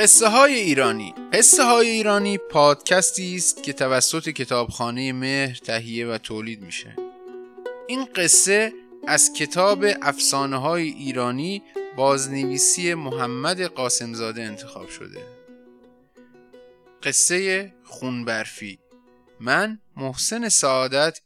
قصه های ایرانی. قصه های ایرانی پادکستی است که توسط کتابخانه مهر تهیه و تولید میشه. این قصه از کتاب افسانه های ایرانی بازنویسی محمد قاسمزاده انتخاب شده. قصه خونبرفی. من محسن سعادت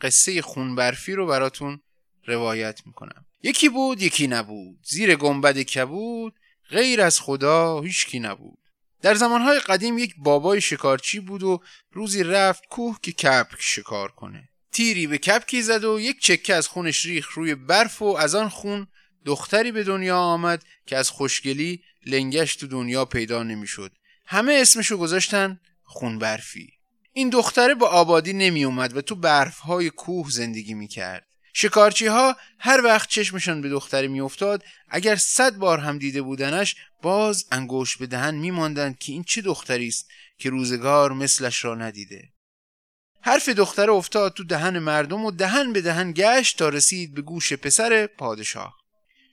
قصه خونبرفی رو براتون روایت می‌کنم. یکی بود یکی نبود. زیر گنبد کبود غیر از خدا هیچکی نبود در زمانهای قدیم یک بابای شکارچی بود و روزی رفت کوه که کپک شکار کنه تیری به کپکی زد و یک چکه از خونش ریخ روی برف و از آن خون دختری به دنیا آمد که از خوشگلی لنگش تو دنیا پیدا نمی‌شد. همه اسمشو گذاشتن خون برفی. این دختره با آبادی نمی اومد و تو برف های کوه زندگی می کرد. شکارچی ها هر وقت چشمشان به دختری میافتاد اگر صد بار هم دیده بودنش باز انگوش به دهن میماندند که این چه دختری است که روزگار مثلش را ندیده. حرف دختر افتاد تو دهن مردم و دهن به دهن گشت تا رسید به گوش پسر پادشاه.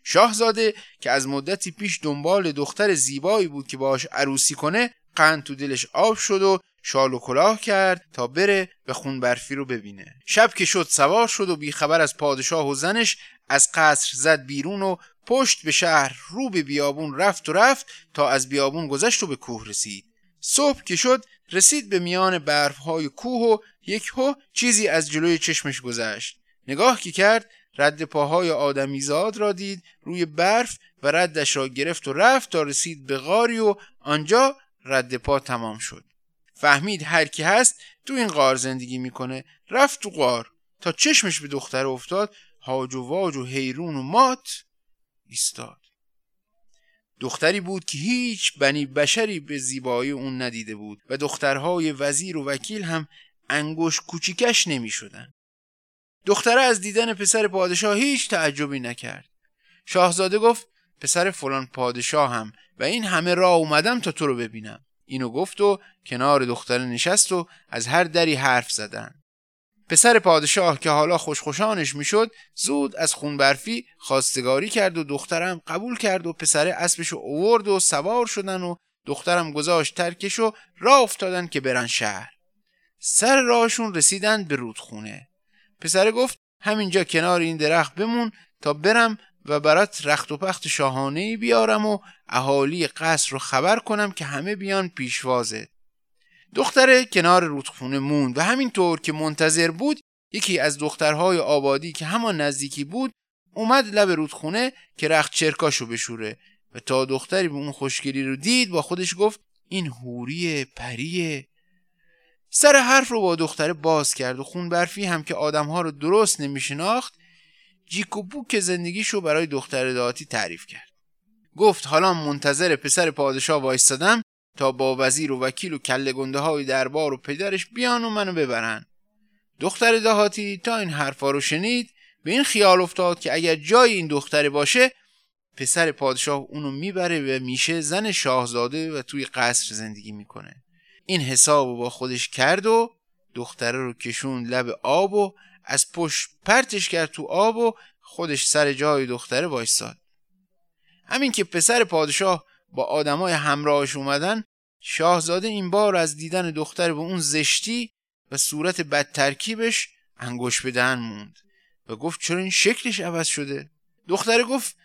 شاهزاده که از مدتی پیش دنبال دختر زیبایی بود که باش عروسی کنه قند تو دلش آب شد و شال و کلاه کرد تا بره به خون برفی رو ببینه. شب که شد سوار شد و بیخبر از پادشاه و زنش از قصر زد بیرون و پشت به شهر رو به بیابون رفت و رفت تا از بیابون گذشت و به کوه رسید. صبح که شد رسید به میان برف های کوه و یک هو چیزی از جلوی چشمش گذشت. نگاه که کرد رد پاهای آدمیزاد را دید روی برف و ردش را گرفت و رفت تا رسید به غاری و آنجا رد پا تمام شد. فهمید هر کی هست تو این غار زندگی می‌کنه رفت تو غار تا چشمش به دختر افتاد هاج و واج و حیرون و مات ایستاد دختری بود که هیچ بنی بشری به زیبایی اون ندیده بود و دخترهای وزیر و وکیل هم انگوش کوچیکش نمی شدن. دختره از دیدن پسر پادشاه هیچ تعجبی نکرد. شاهزاده گفت پسر فلان پادشاه هم و این همه راه اومدم تا تو رو ببینم. اینو گفت و کنار دختر نشست و از هر دری حرف زدن. پسر پادشاه که حالا خوشخوشانش می‌شد زود از خون برفی خواستگاری کرد و دخترم قبول کرد و پسر اسبشو اوورد و سوار شدن و دخترم گذاشت ترکش و راه افتادن که برن شهر. سر راهشون رسیدن به رودخونه. پسر گفت همینجا کنار این درخت بمون تا برم و برات رخت و پخت شاهانه بیارم و اهالی قصر رو خبر کنم که همه بیان پیشوازه. دختره کنار رودخونه موند و همینطور که منتظر بود یکی از دخترهای آبادی که همان نزدیکی بود اومد لب رودخونه که رخت چرکاشو بشوره و تا دختری به اون خوشگلی رو دید با خودش گفت این هوری پریه. سر حرف رو با دختره باز کرد و خون برفی هم که آدمها رو درست نمیشناخت جیکوبو که زندگیشو برای دختر دهاتی تعریف کرد. گفت حالا منتظر پسر پادشاه وایستادم تا با وزیر و وکیل و کله گنده های دربار و پدرش بیان و منو ببرن. دختر دهاتی تا این حرفا رو شنید به این خیال افتاد که اگر جای این دختره باشه پسر پادشاه اونو می‌بره و میشه زن شاهزاده و توی قصر زندگی می‌کنه. این حساب با خودش کرد و دختره رو کشون لب آب و از پشت پرتش کرد تو آب و خودش سر جای دختره وایستاد. همین که پسر پادشاه با آدمای همراهش اومدن شاهزاده این بار از دیدن دختر به اون زشتی و صورت بد ترکیبش انگوش به دهن موند و گفت چرا این شکلش عوض شده؟ دختره گفت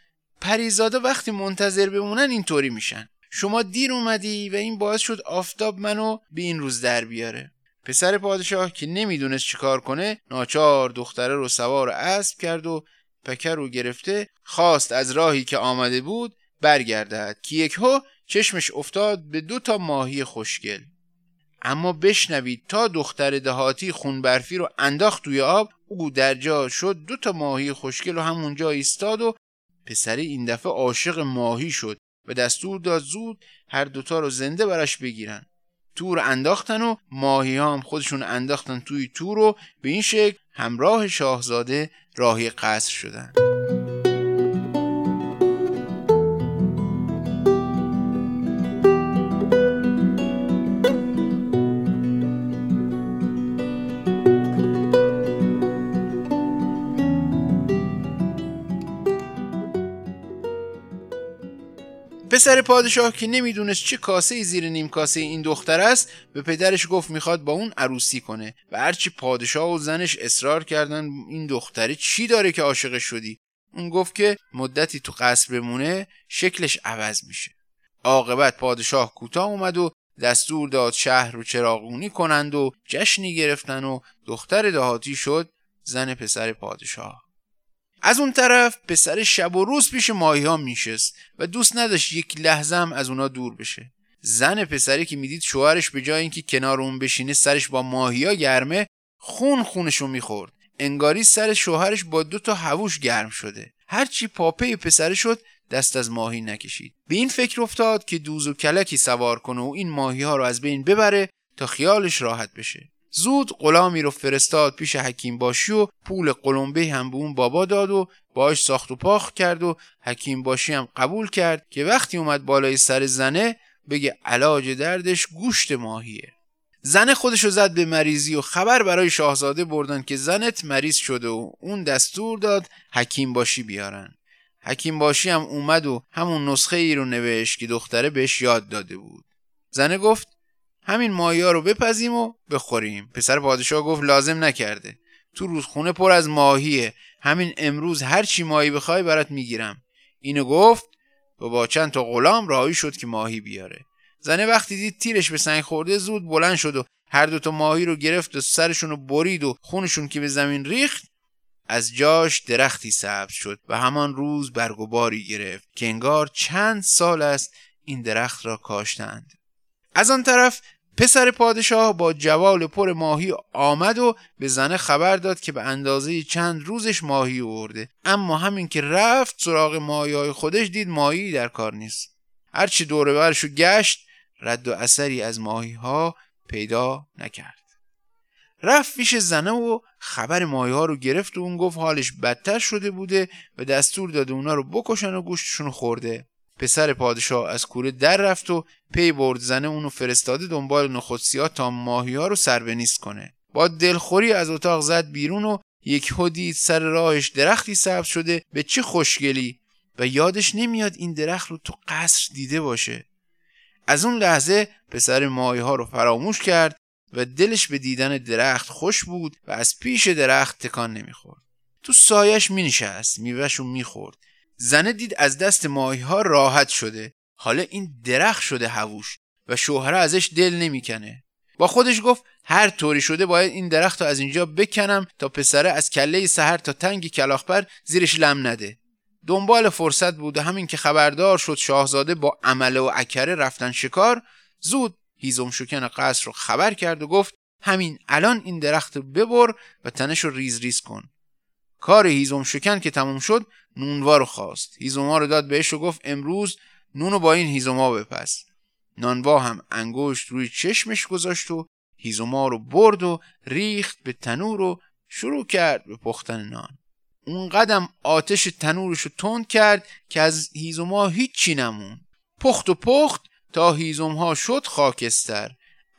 پریزاده وقتی منتظر بمونن اینطوری میشن. شما دیر اومدی و این باعث شد آفتاب منو به این روز در بیاره. پسر پادشاه که نمی‌دونست چیکار کنه ناچار دختره رو سوار اسب کرد و پکر رو گرفته خواست از راهی که آمده بود برگردد که یک چشمش افتاد به دو تا ماهی خوشگل. اما بشنوید تا دختر دهاتی خون برفی رو انداخت توی آب او در جا شد دو تا ماهی خوشگل و همونجا ایستاد و پسری این دفعه عاشق ماهی شد و دستور داد زود هر دوتا رو زنده براش بگیرن. تور انداختن و ماهی ها هم خودشون انداختن توی تور و به این شکل همراه شاهزاده راهی قصر شدن. پسر پادشاه که نمی‌دونست چه کاسه زیر نیم کاسه این دختر است به پدرش گفت می‌خواد با اون عروسی کنه. و هرچی پادشاه و زنش اصرار کردن این دختره چی داره که عاشق شدی؟ اون گفت که مدتی تو قصر بمونه شکلش عوض میشه. عاقبت پادشاه کوتاه اومد و دستور داد شهر رو چراغونی کنند و جشنی گرفتن و دختر دهاتی شد زن پسر پادشاه. از اون طرف پسر شب و روز پیش ماهی ها میشست و دوست نداشت یک لحظه هم از اونا دور بشه. زن پسری که می‌دید شوهرش به جای اینکه کنار اون بشینه سرش با ماهیا گرمه خون خونشو می‌خورد. انگاری سر شوهرش با دو تا هووش گرم شده. هرچی پاپه پسره شد دست از ماهی نکشید. به این فکر افتاد که دوز و کلکی سوار کنه و این ماهی ها رو از بین ببره تا خیالش راحت بشه. زود غلامی رو فرستاد پیش حکیم باشی و پول قلمبه هم به اون بابا داد و باش ساخت و پاخ کرد و حکیم باشی هم قبول کرد که وقتی اومد بالای سر زنه بگه علاج دردش گوشت ماهیه. زن خودشو زد به مریضی و خبر برای شاهزاده بردن که زنت مریض شده و اون دستور داد حکیم باشی بیارن. حکیم باشی هم اومد و همون نسخه ای رو نوشت که دختره بهش یاد داده بود. زنه گفت همین ماهی رو بپزیم و بخوریم. پسر پادشاه گفت لازم نکرده. تو رودخونه پر از ماهیه. همین امروز هر چی ماهی بخوای برات می‌گیرم. اینو گفت. و با چند تا غلام راهی شد که ماهی بیاره. زنه وقتی دید تیرش به سنگ خورده زود بلند شد و هر دوتا ماهی رو گرفت و سرشون رو برید و خونشون که به زمین ریخت از جاش درختی سبز شد و همان روز برگ و باری گرفت که انگار چند سال است این درخت را کاشتند. از آن طرف پسر پادشاه با جوال پر ماهی آمد و به زنه خبر داد که به اندازه چند روزش ماهی ورده اما همین که رفت سراغ ماهی های خودش دید ماهی در کار نیست. هرچی دور برشو گشت رد و اثری از ماهی ها پیدا نکرد. رفت پیش زنه و خبر ماهی ها رو گرفت و اون گفت حالش بدتر شده بوده و دستور داده اونا رو بکشن و گوشتشون خورده. پسر پادشاه از کوره در رفت و پی برد زنه اونو فرستاده دنبال نخودسیا تا ماهی ها رو سربنیست کنه. با دلخوری از اتاق زد بیرون و یک دید سر راهش درختی سبز شده به چه خوشگلی و یادش نمیاد این درخت رو تو قصر دیده باشه. از اون لحظه پسر ماهی ها رو فراموش کرد و دلش به دیدن درخت خوش بود و از پیش درخت تکان نمی‌خورد. تو سایش مینشست میوهش رو می‌خورد. زنه دید از دست ماهی ها راحت شده. حالا این درخت شده هووش و شوهره ازش دل نمی‌کنه. با خودش گفت هر طوری شده باید این درخت رو از اینجا بکنم تا پسره از کله سهر تا تنگ کلاخبر زیرش لم نده. دنبال فرصت بود و همین که خبردار شد شاهزاده با عمله و عکره رفتن شکار زود هیزم شکن قصر رو خبر کرد و گفت همین الان این درخت رو ببر و تنش رو ریز ریز کن. کار هیزم شکن که تموم شد نونوا رو خواست. هیزوما رو داد بهش و گفت امروز نونو با این هیزوما بپس نانوا هم انگشت روی چشمش گذاشت و هیزوما رو برد و ریخت به تنور و شروع کرد به پختن نان. اون قدم آتش تنورش رو تند کرد که از هیزوما هیچی نمون پخت و پخت تا هیزم ها شد خاکستر.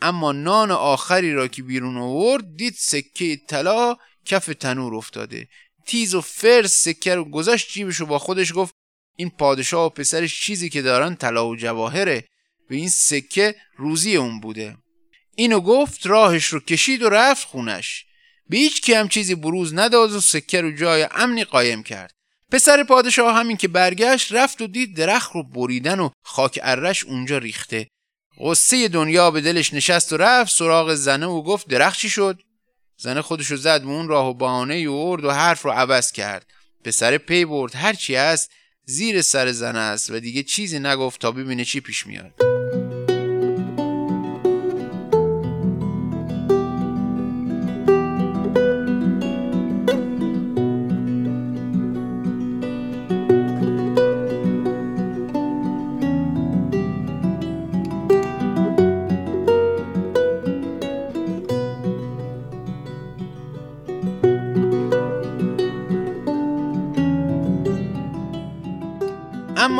اما نان آخری را که بیرون آورد دید سکه طلا کف تنور افتاده. تیز و فرس سکه رو گذاشت جیبش و با خودش گفت این پادشاه و پسرش چیزی که دارن طلا و جواهره. و این سکه روزی اون بوده. اینو گفت راهش رو کشید و رفت خونش. به هیچ کی هم چیزی بروز نداد و سکه رو جای امنی قایم کرد. پسر پادشاه همین که برگشت رفت و دید درخت رو بریدن و خاک ارش اونجا ریخته. غصه دنیا به دلش نشست و رفت سراغ زنه و گفت درخت چی شد؟ زنه خودشو زد به اون راه و بهانه یورد و حرف رو عوض کرد. پسر پی برد. هرچی هست زیر سر زنه است و دیگه چیزی نگفت تا ببینه چی پیش میاد.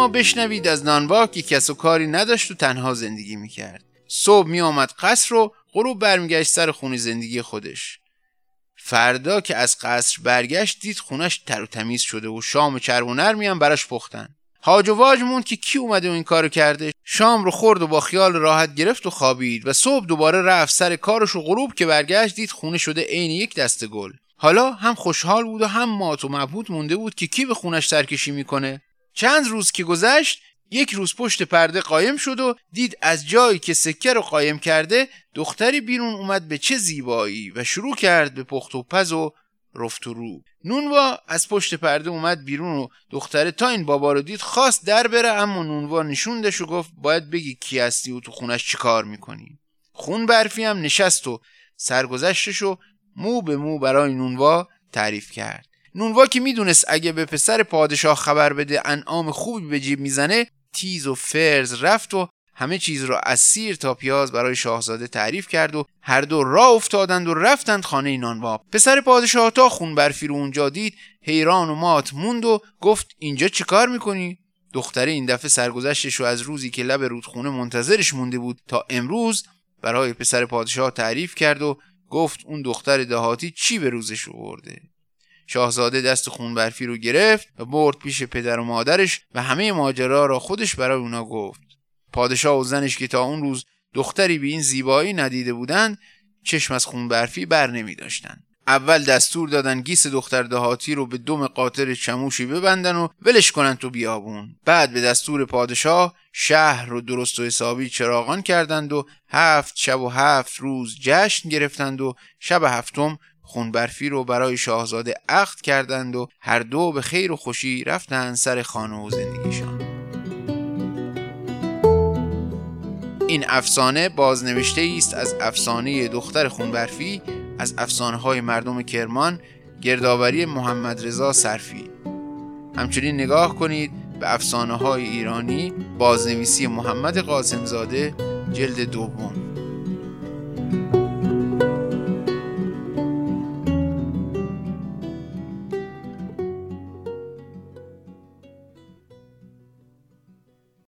بشنوید از نانوا که کس و کاری نداشت و تنها زندگی می‌کرد. صبح می آمد قصر رو غروب برمیگشت سر خونه زندگی خودش. فردا که از قصر برگشت دید خونش تر و تمیز شده و شام چرب و نرمی هم براش پختن. هاج و واج موند که کی اومده و این کارو کرده. شام رو خورد و با خیال راحت گرفت و خوابید و صبح دوباره رفت سر کارش و غروب که برگشت دید خونه شده عین یک دسته گل. حالا هم خوشحال بود و هم مات و مبهوت مونده بود که کی به خونش سرکشی می‌کنه. چند روز که گذشت یک روز پشت پرده قایم شد و دید از جایی که سکه رو قایم کرده دختری بیرون اومد به چه زیبایی و شروع کرد به پخت و پز و رفت و رو. نونوا از پشت پرده اومد بیرون و دختره تا این بابا رو دید خواست در بره اما نونوا نشوندش و گفت باید بگی کی هستی و تو خونش چی کار می‌کنی؟ خون برفی هم نشست و سرگذشتش و مو به مو برای نونوا تعریف کرد. نونوا که می‌دونست اگه به پسر پادشاه خبر بده انعام خوبی به جیب می‌زنه تیز و فرز رفت و همه چیز را از سیر تا پیاز برای شاهزاده تعریف کرد و هر دو راه افتادند و رفتند خانه نانوا. پسر پادشاه تا خون برفی رو اونجا دید حیران و مات موند و گفت اینجا چیکار می‌کنی؟ دختره این دفعه سرگذشتش رو از روزی که لب رودخونه منتظرش مونده بود تا امروز برای پسر پادشاه تعریف کرد و گفت اون دختر دهاتی چی به روزش آورده؟ شاهزاده دست خون برفی رو گرفت و برد پیش پدر و مادرش و همه ماجرا را خودش برای اونا گفت پادشاه و زنش که تا اون روز دختری به این زیبایی ندیده بودند چشم از خون برفی بر نمی داشتن. اول دستور دادن گیس دختر دهاتی رو به دم قاطر چموشی ببندن و ولش کنن تو بیابون بعد به دستور پادشاه شهر رو درست و حسابی چراغان کردند و هفت شب و هفت روز جشن گرفتند و شب هفتم خون برفی رو برای شاهزاده عقد کردند و هر دو به خیر و خوشی رفتند سر خانه و زندگیشان. این افسانه بازنوشته است از افسانه دختر خونبرفی از افسانه های مردم کرمان گردآوری محمد رضا صرفی. همچنین نگاه کنید به افسانه های ایرانی بازنویسی محمد قاسمزاده جلد دوم.